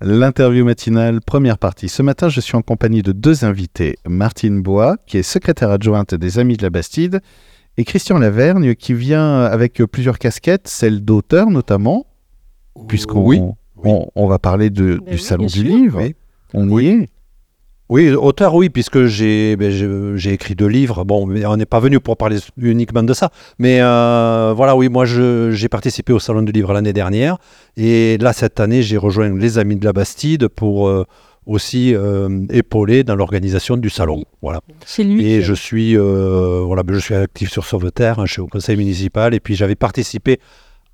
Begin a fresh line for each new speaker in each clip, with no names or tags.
L'interview matinale, première partie. Ce matin, je suis en compagnie de deux invités. Martine Bois, qui est secrétaire adjointe des Amis de la Bastide, et Christian Lavergne, qui vient avec plusieurs casquettes, celle d'auteur notamment, puisqu'on
Oui.
on, va parler de,
Ben
du
oui,
Salon du
sûr.
Livre.
Oui.
On y est.
Oui, auteur, oui, puisque j'ai ben, écrit deux livres. Bon, on n'est pas venu pour parler uniquement de ça. Mais euh, voilà, oui, moi, j'ai participé au Salon du Livre l'année dernière. Et là, cette année, j'ai rejoint les Amis de la Bastide pour euh, aussi euh, épauler dans l'organisation du Salon. Voilà.
C'est lui.
Et
qui-
je suis, voilà, ben, je suis actif sur Sauveterre, hein, je suis au conseil municipal. Et puis, j'avais participé,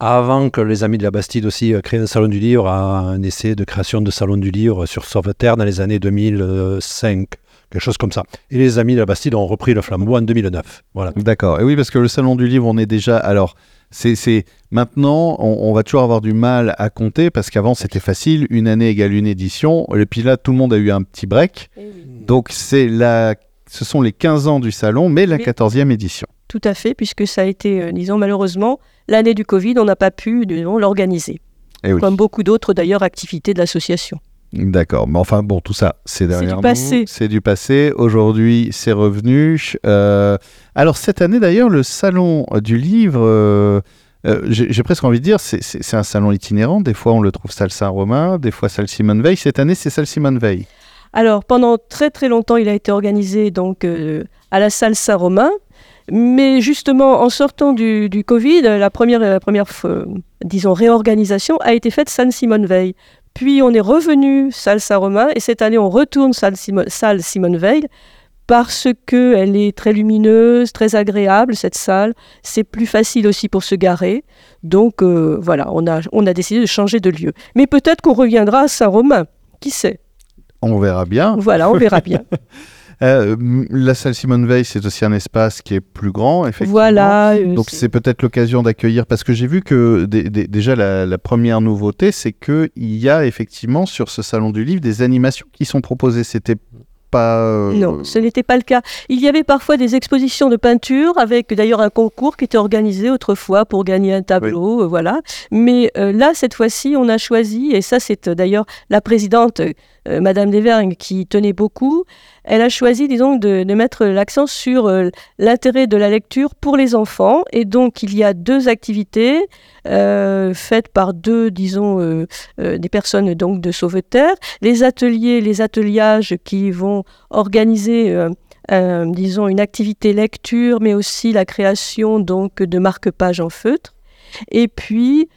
avant que les Amis de la Bastide aussi euh, créent un salon du livre, à un essai de création de salon du livre sur Sauveterre dans les années 2005, quelque chose comme ça. Et les Amis de la Bastide ont repris le flambeau en 2009. Voilà.
D'accord. Et oui, parce que le Salon du Livre, on est déjà. Alors, c'est maintenant, on, on va toujours avoir du mal à compter parce qu'avant, c'était facile. Une année égale une édition. Et puis là, tout le monde a eu un petit break.
Eh.
Donc, c'est la. Ce sont les 15 ans du salon, mais la
Oui.
14e édition.
Tout à fait, puisque ça a été, euh, disons, malheureusement, l'année du Covid, on n'a pas pu, disons, l'organiser.
Eh oui.
Comme beaucoup d'autres, d'ailleurs, activités de l'association.
D'accord. Mais enfin, bon, tout ça, c'est derrière nous.
passé.
C'est du passé. Aujourd'hui, c'est revenu. Euh, alors, cette année, d'ailleurs, le salon du livre. euh, euh, J'ai presque envie de dire, c'est- un salon itinérant. Des fois, on le trouve salle Saint-Romain, des fois salle Simone Veil. Cette année, c'est salle Simone Veil.
Alors, pendant très très longtemps, il a été organisé donc à la salle Saint-Romain. Mais justement, en sortant du, du Covid, la première, la première euh, disons, réorganisation a été faite salle Simone Veil. Puis on est revenu salle Saint-Romain et cette année on retourne salle, Simo- salle Simone Veil parce que elle est très lumineuse, très agréable cette salle. C'est plus facile aussi pour se garer. Donc euh, voilà, on a, on a décidé de changer de lieu. Mais peut-être qu'on reviendra à Saint-Romain. Qui sait?
On verra bien.
Voilà, on verra bien.
Euh, la salle Simone Veil, c'est aussi un espace qui est plus grand, effectivement.
Voilà. euh,
Donc
c'est-
peut-être l'occasion d'accueillir, parce que j'ai vu que dé- dé- déjà la, la première nouveauté, c'est qu'il y a effectivement sur ce salon du livre des animations qui sont proposées. C'était pas... euh,
Non, ce n'était pas le cas. Il y avait parfois des expositions de peinture avec d'ailleurs un concours qui était organisé autrefois pour gagner un tableau, euh, voilà. Mais euh, là, cette fois-ci, on a choisi, et ça c'est d'ailleurs la présidente, Madame Desvergnes, qui tenait beaucoup, elle a choisi, disons, de, de mettre l'accent sur euh, l'intérêt de la lecture pour les enfants. Et donc, il y a deux activités euh, faites par deux, disons, euh, des personnes donc de Sauveterre. Les ateliers, les ateliages qui vont organiser, euh, euh, disons, une activité lecture, mais aussi la création donc de marque-pages en feutre. Et puis,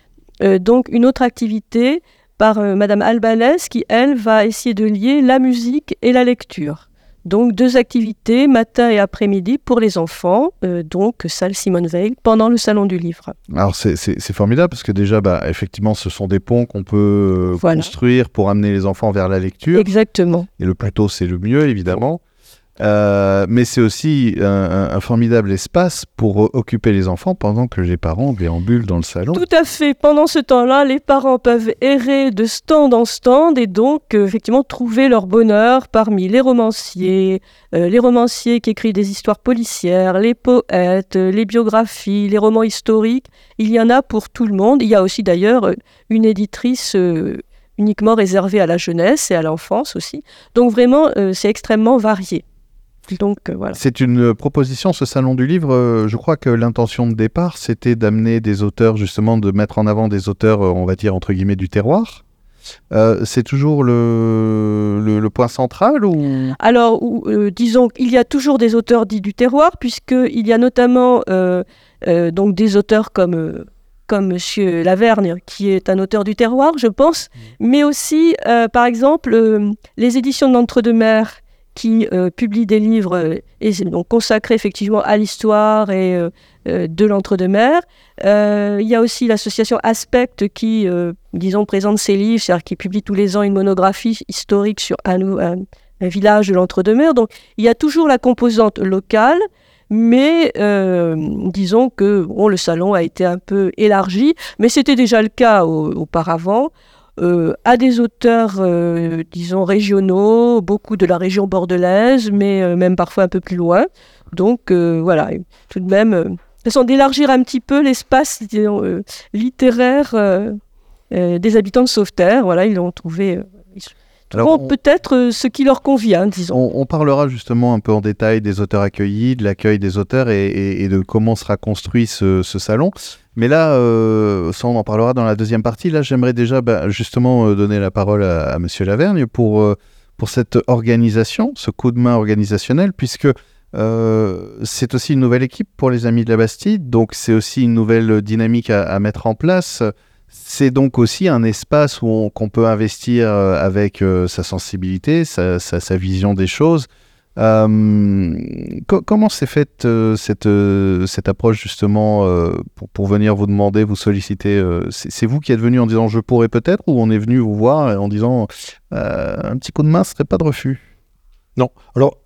euh, donc, une autre activité par Madame Albalès qui, elle, va essayer de lier la musique et la lecture. Donc, deux activités, matin et après-midi, pour les enfants, euh, donc salle Simone Veil, pendant le Salon du Livre.
Alors c'est- formidable, parce que déjà, bah, effectivement, ce sont des ponts qu'on peut euh,
Voilà.
construire pour amener les enfants vers la lecture.
Exactement.
Et le tôt, c'est le mieux, évidemment. Euh, mais c'est aussi un, formidable espace pour occuper les enfants pendant que les parents déambulent dans le salon.
Tout à fait. Pendant ce temps-là, les parents peuvent errer de stand en stand et donc euh, effectivement trouver leur bonheur parmi les romanciers, euh, les romanciers qui écrivent des histoires policières, les poètes, les biographies, les romans historiques. Il y en a pour tout le monde. Il y a aussi d'ailleurs une éditrice uniquement réservée à la jeunesse et à l'enfance aussi. Donc vraiment, c'est extrêmement varié. Donc euh, voilà.
C'est une proposition, ce salon du livre. euh, je crois que l'intention de départ, c'était d'amener des auteurs, justement, de mettre en avant des auteurs, euh, on va dire, entre guillemets, du terroir. Euh, c'est toujours le, le, le point central ou?
Alors, ou, euh, disons qu'il y a toujours des auteurs dits du terroir, puisqu'il y a notamment euh, euh, donc des auteurs comme, euh, comme Monsieur Lavergne, qui est un auteur du terroir, je pense, mais aussi, euh, par exemple, euh, les éditions de l'Entre-deux-Mers, qui euh, publient des livres euh, donc consacrés effectivement à l'histoire et euh, de l'Entre-deux-Mers. Il y a aussi l'association Aspect qui, disons, présente ses livres, c'est-à-dire qui publie tous les ans une monographie historique sur un, village de l'Entre-deux-Mers. Donc, il y a toujours la composante locale, mais disons que bon, le salon a été un peu élargi, mais c'était déjà le cas au- auparavant. Euh, à des auteurs, euh, disons, régionaux, beaucoup de la région bordelaise, mais euh, même parfois un peu plus loin. Donc voilà, tout de même, façon d'élargir un petit peu l'espace littéraire des habitants de Sauveterre. Voilà, ils ont trouvé. Peut-être ce qui leur convient, disons.
On, parlera justement un peu en détail des auteurs accueillis, de l'accueil des auteurs et, de comment sera construit ce, salon. Mais là, ça on en parlera dans la deuxième partie. Là, j'aimerais déjà bah, justement donner la parole à, à Monsieur Lavergne pour pour cette organisation, ce coup de main organisationnel, puisque euh, c'est aussi une nouvelle équipe pour les Amis de la Bastide, donc c'est aussi une nouvelle dynamique à, mettre en place. C'est donc aussi un espace où qu'on peut investir euh, avec euh, sa sensibilité, sa, vision des choses, euh, comment s'est faite cette, cette approche justement pour, pour, venir vous demander, vous solliciter C'est vous qui êtes venu en disant je pourrais peut-être ou on est venu vous voir en disant un petit coup de main, ce serait pas de refus?
Non. Alors,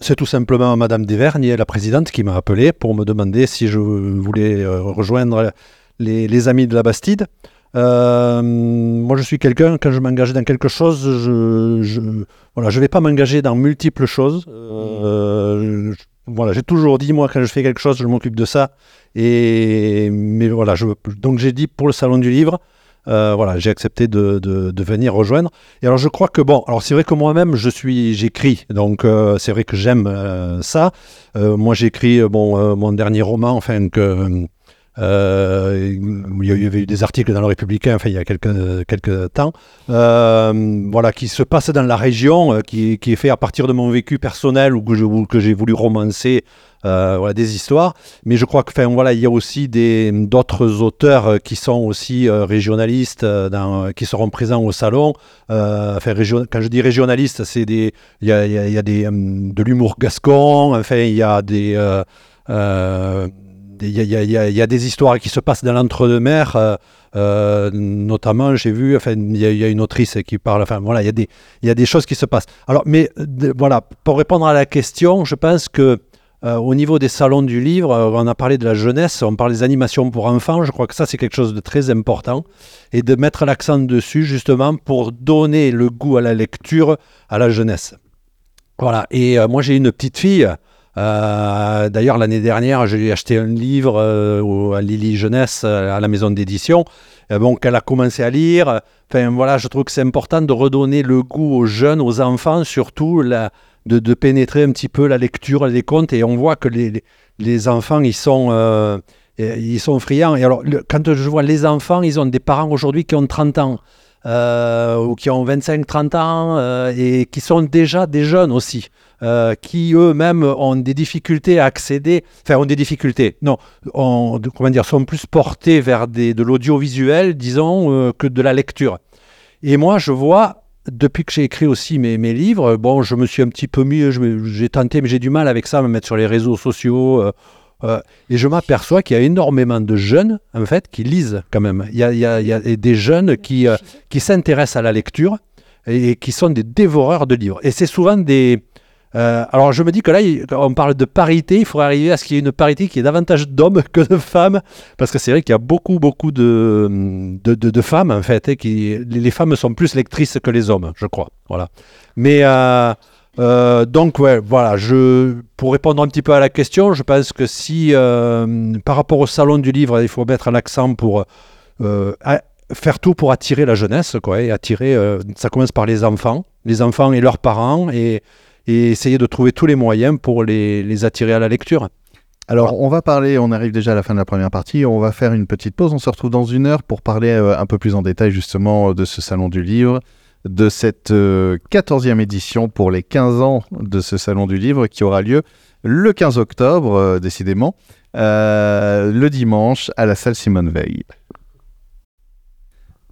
c'est tout simplement Madame Desvergnes, la présidente, qui m'a appelé pour me demander si je voulais rejoindre les, Amis de la Bastide. Euh, moi, je suis quelqu'un, quand je m'engage dans quelque chose, je, je voilà, vais pas m'engager dans multiples choses. Euh, voilà, j'ai toujours dit, moi, quand je fais quelque chose, je m'occupe de ça. Et mais voilà, donc j'ai dit pour le salon du livre, euh, voilà, j'ai accepté de, venir rejoindre. Et alors, je crois que bon, alors c'est vrai que moi-même, je suis, j'écris, donc c'est vrai que j'aime ça. moi, j'écris bon mon dernier roman, enfin que euh, il y avait eu des articles dans le Républicain, enfin il y a quelques, quelques temps, euh, voilà, qui se passe dans la région, euh, qui, qui, est fait à partir de mon vécu personnel ou que, j'ai voulu romancer. voilà, des histoires, mais je crois que, enfin, voilà, il y a aussi d'autres auteurs qui sont aussi régionalistes, qui seront présents au salon. enfin, quand je dis régionaliste, c'est des, il y a, y a des, de l'humour gascon. Enfin, il y a des il y, a des histoires qui se passent dans l'entre-deux-mer. Euh, euh, notamment, j'ai vu, enfin, il y, a une autrice qui parle. Enfin, voilà, il y a des, il y a des choses qui se passent. Alors, mais voilà, pour répondre à la question, je pense que euh, au niveau des salons du livre, on a parlé de la jeunesse, on parle des animations pour enfants. Je crois que ça, c'est quelque chose de très important et de mettre l'accent dessus justement pour donner le goût à la lecture à la jeunesse. Voilà. Et moi, j'ai une petite fille. Euh, d'ailleurs, l'année dernière, j'ai acheté un livre euh, à Lily Jeunesse euh, à la maison d'édition. bon, qu'elle a commencé à lire. Enfin, voilà, je trouve que c'est important de redonner le goût aux jeunes, aux enfants, surtout de, pénétrer un petit peu la lecture, les contes. Et on voit que les, les enfants, ils sont, ils sont friands. Alors, quand je vois les enfants, ils ont des parents aujourd'hui qui ont 30 ans. Ou qui ont 25-30 ans et qui sont déjà des jeunes aussi. Euh, qui eux-mêmes ont des difficultés à accéder, enfin ont des difficultés, non, comment dire, sont plus portés vers des, de l'audiovisuel, disons, euh, que de la lecture. Et moi, je vois, depuis que j'ai écrit aussi mes, mes, livres, bon, je me suis un petit peu mis, j'ai tenté, mais j'ai du mal avec ça, me mettre sur les réseaux sociaux. Euh, et je m'aperçois qu'il y a énormément de jeunes, en fait, qui lisent quand même. Il y a, des jeunes qui, qui s'intéressent à la lecture et, qui sont des dévoreurs de livres. Et c'est souvent des, euh, alors je me dis que là, on parle de parité, il faudrait arriver à ce qu'il y ait une parité qui ait davantage d'hommes que de femmes, parce que c'est vrai qu'il y a beaucoup, beaucoup de, femmes, en fait, et les femmes sont plus lectrices que les hommes, je crois. Voilà. Mais euh, euh, donc, voilà, pour répondre un petit peu à la question, je pense que si, par rapport au salon du livre, il faut mettre un accent pour faire tout pour attirer la jeunesse, quoi, et attirer, ça commence par les enfants, les enfants et leurs parents, et essayer de trouver tous les moyens pour les, attirer à la lecture.
Alors, on va parler, on arrive déjà à la fin de la première partie, on va faire une petite pause, on se retrouve dans une heure pour parler euh, un peu plus en détail justement de ce salon du livre, de cette 14e euh, édition pour les 15 ans de ce salon du livre qui aura lieu le 15 octobre, euh, décidément, le dimanche à la salle Simone Veil.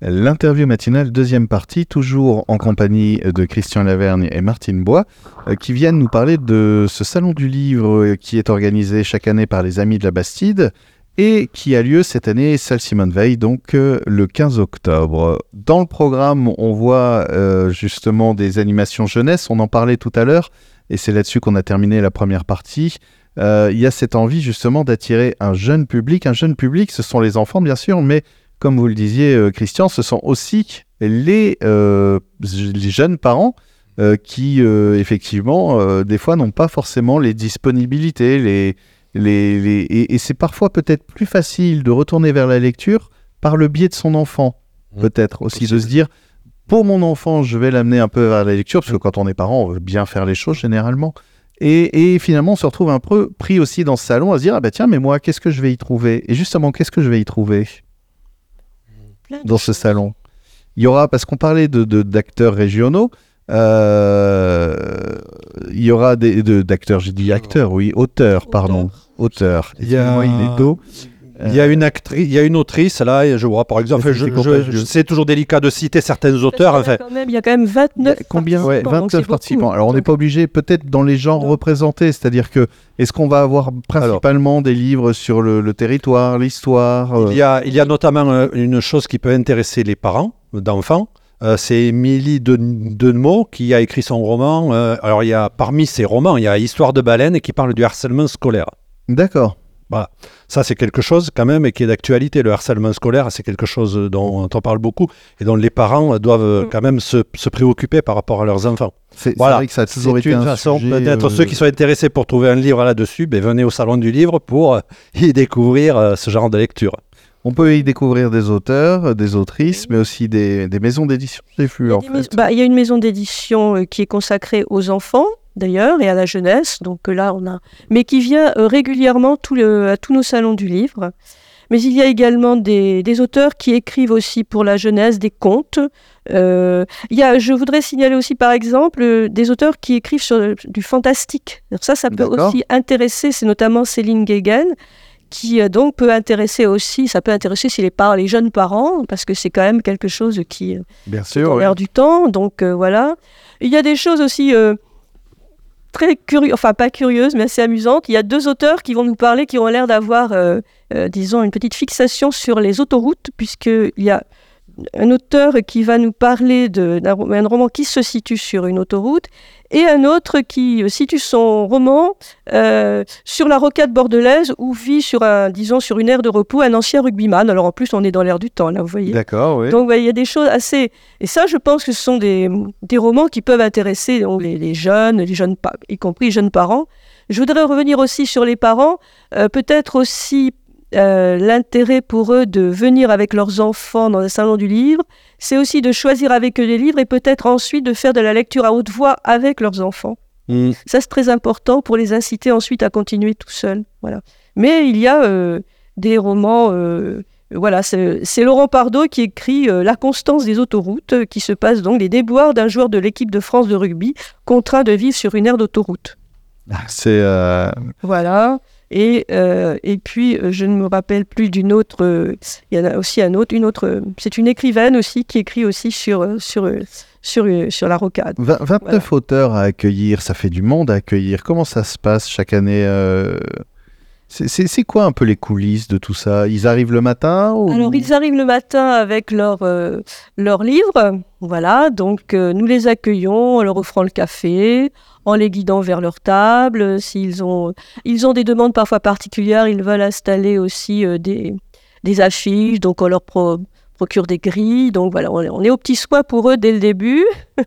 L'interview matinale, deuxième partie, toujours en compagnie de Christian Lavergne et Martine Bois, euh, qui viennent nous parler de ce salon du livre euh, qui est organisé chaque année par les Amis de la Bastide et qui a lieu cette année, salle Simone Veil, donc euh, le 15 octobre. Dans le programme, on voit justement des animations jeunesse, on en parlait tout à l'heure, et c'est là-dessus qu'on a terminé la première partie. Il y a cette envie justement d'attirer un jeune public. Un jeune public, ce sont les enfants bien sûr, mais comme vous le disiez, euh, Christian, ce sont aussi les, euh, les jeunes parents euh, qui, effectivement, des fois n'ont pas forcément les disponibilités. Les, les, et, c'est parfois peut-être plus facile de retourner vers la lecture par le biais de son enfant. peut-être aussi de se dire, pour mon enfant, je vais l'amener un peu vers la lecture, parce que quand on est parent, on veut bien faire les choses généralement. Et, et finalement, on se retrouve un peu pris aussi dans ce salon à se dire, ah bah tiens, mais moi, qu'est-ce que je vais y trouver? Et justement, qu'est-ce que je vais y trouver? Dans ce salon. Il y aura, parce qu'on parlait de, de- d'acteurs régionaux, euh, il y aura des de- d'acteurs, j'ai dit acteurs, oui, auteurs, pardon, auteurs.
Il y a-
Excusez-moi, il est tôt.
Il y a une actrice, il y a une autrice là, je vois par exemple, je,
c'est
je-
contagieux.
je- c'est toujours délicat de citer certains auteurs. Enfin,
quand même- il y a quand même 29
Combien
Ouais,
participants, donc c'est
29
beaucoup.
participants. Alors on n'est pas obligé, peut-être dans les genres
Non.
représentés, c'est-à-dire que est-ce qu'on va avoir principalement des livres sur le, le territoire, l'histoire euh,
il y a, il y a notamment euh, une chose qui peut intéresser les parents d'enfants. Euh, c'est Émilie de Denemeaux qui a écrit son roman. euh, alors il y a parmi ses romans, il y a Histoire de baleine qui parle du harcèlement scolaire.
D'accord.
Ça, c'est quelque chose quand même et qui est d'actualité. Le harcèlement scolaire, c'est quelque chose dont on parle beaucoup et dont les parents doivent
Mm.
quand même se, se préoccuper par rapport à leurs enfants.
C'est
Voilà.
vrai que ça a toujours
C'est
été
une
un
façon, peut-être
euh,
ceux qui sont intéressés pour trouver un livre là-dessus, ben, venez au salon du livre pour y découvrir euh, ce genre de lecture.
On peut y découvrir des auteurs, euh, des autrices, mais aussi des, des maisons d'édition. J'ai
Il
vu
y, a
en
des
fait.
mais- bah, il y a une maison d'édition euh, qui est consacrée aux enfants, d'ailleurs, et à la jeunesse. Donc euh, là, on a, mais qui vient régulièrement tout le- à tous nos salons du livre. Mais il y a également des, des auteurs qui écrivent aussi pour la jeunesse des contes. Euh, il y a, je voudrais signaler aussi, par exemple, des auteurs qui écrivent sur du fantastique. Alors ça, ça peut aussi intéresser. C'est notamment Céline Guéguen qui euh, donc peut intéresser aussi. Ça peut intéresser si les, par- les jeunes parents, parce que c'est quand même quelque chose qui euh,
Bien sûr. oui.
l'air du temps. Donc euh, voilà. Il y a des choses aussi euh, très curieuses, enfin pas curieuses, mais assez amusantes. Il y a deux auteurs qui vont nous parler, qui ont l'air d'avoir, euh, disons, une petite fixation sur les autoroutes, puisqu'il y a un auteur qui va nous parler d'un ro- un roman qui se situe sur une autoroute et un autre qui euh, situe son roman euh, sur la rocade bordelaise où vit sur un, disons, sur une aire de repos un ancien rugbyman. Alors en plus, on est dans l'air du temps, là, vous voyez.
D'accord, oui.
Donc, ouais, il y a des choses assez. Et ça, je pense que ce sont des, des romans qui peuvent intéresser donc, les, les jeunes, les jeunes y compris les jeunes parents. Je voudrais revenir aussi sur les parents, euh, peut-être aussi euh, l'intérêt pour eux de venir avec leurs enfants dans un salon du livre. C'est aussi de choisir avec eux des livres et peut-être ensuite de faire de la lecture à haute voix avec leurs enfants.
Mm.
Ça, c'est très important pour les inciter ensuite à continuer tout seuls. Voilà. Mais il y a euh, des romans. euh, voilà, c'est c'est Laurent Pardo qui écrit La constance des autoroutes, qui se passe donc les déboires d'un joueur de l'équipe de France de rugby contraint de vivre sur une aire d'autoroute.
C'est euh,
Voilà. Et, euh, et puis, euh, je ne me rappelle plus d'une autre. euh, Il y en a aussi un autre, une autre. C'est une écrivaine aussi qui écrit aussi sur, sur, sur, sur la rocade.
vingt- 29 auteurs à accueillir, ça fait du monde à accueillir. Comment ça se passe chaque année euh, c'est- quoi un peu les coulisses de tout ça? Ils arrivent le matin ou-
Alors, ils arrivent le matin avec leur, euh, leur livre. Voilà, donc euh, nous les accueillons en leur offrant le café, en les guidant vers leur table. Euh, S'ils ont, ils ont des demandes parfois particulières, ils veulent installer aussi euh, des, des affiches, donc on leur pro- procure des grilles. Donc voilà, on est, au petit soin pour eux dès le début.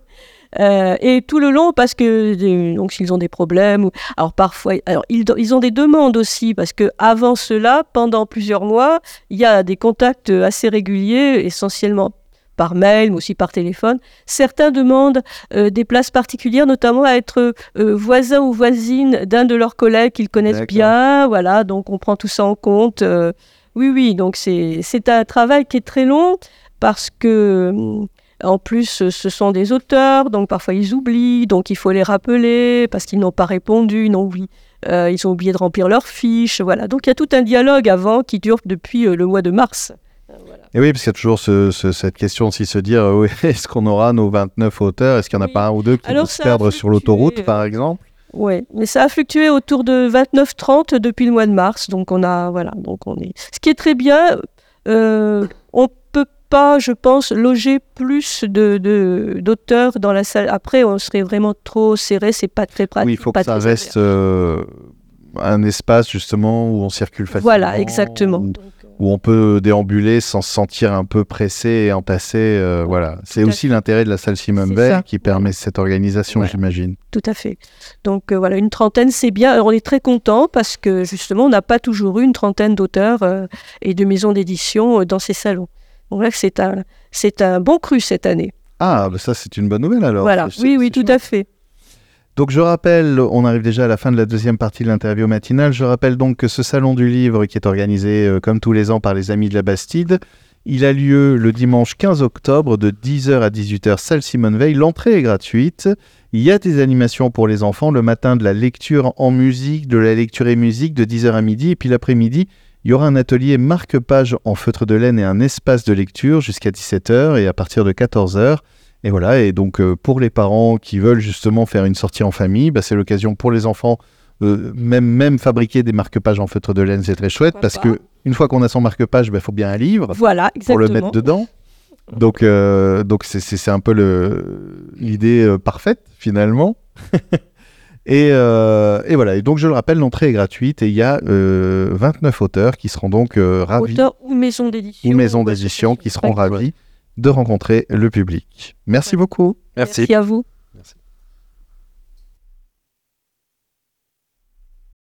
Euh, et tout le long, parce que donc s'ils ont des problèmes, ou, alors parfois, alors ils, ils ont des demandes aussi, parce que avant cela, pendant plusieurs mois, il y a des contacts assez réguliers, essentiellement par mail, mais aussi par téléphone. Certains demandent euh, des places particulières, notamment à être euh, voisins ou voisines d'un de leurs collègues qu'ils connaissent bien. Voilà, donc on prend tout ça en compte. euh, oui, oui, donc c'est c'est un travail qui est très long parce que hum, en plus, ce sont des auteurs, donc parfois ils oublient, donc il faut les rappeler parce qu'ils n'ont pas répondu, ils ont oublié, euh, ils ont oublié de remplir leurs fiches, voilà. Donc il y a tout un dialogue avant qui dure depuis euh, le mois de mars. Euh, voilà.
Et oui, parce qu'il y a toujours ce- ce- cette question aussi se dire euh, oui, est-ce qu'on aura nos 29 auteurs? Est-ce qu'il n'y en a
Oui.
pas un ou deux qui vont se perdre sur l'autoroute,
euh,
par exemple?
Ouais, mais ça a fluctué autour de 29-30 depuis le mois de mars, donc on a voilà, donc on est. Ce qui est très bien, euh, on peut pas, je pense, loger plus de d'auteurs dans la salle. Après, on serait vraiment trop serré, c'est pas très pratique.
Oui, il faut que ça reste euh, un espace justement où on circule facilement.
Voilà, exactement.
Où,
Donc,
où on peut déambuler sans se sentir un peu pressé et entassé. euh, voilà, c'est aussi l'intérêt de la salle Simone
C'est
Veil qui permet cette organisation, j'imagine.
Tout à fait. Donc euh, voilà, une trentaine, c'est bien. Alors, on est très content parce que justement, on n'a pas toujours eu une trentaine d'auteurs euh, et de maisons d'édition dans ces salons. Donc c'est un, c'est un bon cru cette année.
Ah, bah ça c'est une bonne nouvelle alors.
Voilà, oui, oui, tout à fait.
Donc je rappelle, on arrive déjà à la fin de la deuxième partie de l'interview matinale. Je rappelle donc que ce salon du livre, qui est organisé euh, comme tous les ans par les Amis de la Bastide, il a lieu le dimanche 15 octobre de 10h à 18h, salle Simone Veil. L'entrée est gratuite. Il y a des animations pour les enfants le matin de la lecture en musique, de la lecture et musique de 10h à midi. Et puis l'après-midi, il y aura un atelier marque-page en feutre de laine et un espace de lecture jusqu'à 17h et à partir de 14h. Et voilà, et donc euh, pour les parents qui veulent justement faire une sortie en famille, bah, c'est l'occasion pour les enfants, euh, même, même fabriquer des marque-pages en feutre de laine, c'est très chouette,
Pourquoi
parce
pas.
que une fois qu'on a son marque-page, il faut bien un livre
Voilà,
pour le mettre dedans. Donc, euh, donc c'est, un peu le, l'idée euh, parfaite finalement. et, et voilà, et donc je le rappelle, l'entrée est gratuite et il y a euh, 29 auteurs qui seront donc ravis
Auteur ou maison d'édition.
ou maisons d'édition qui seront ravis de rencontrer le public. Merci beaucoup.
Merci.
Merci à vous.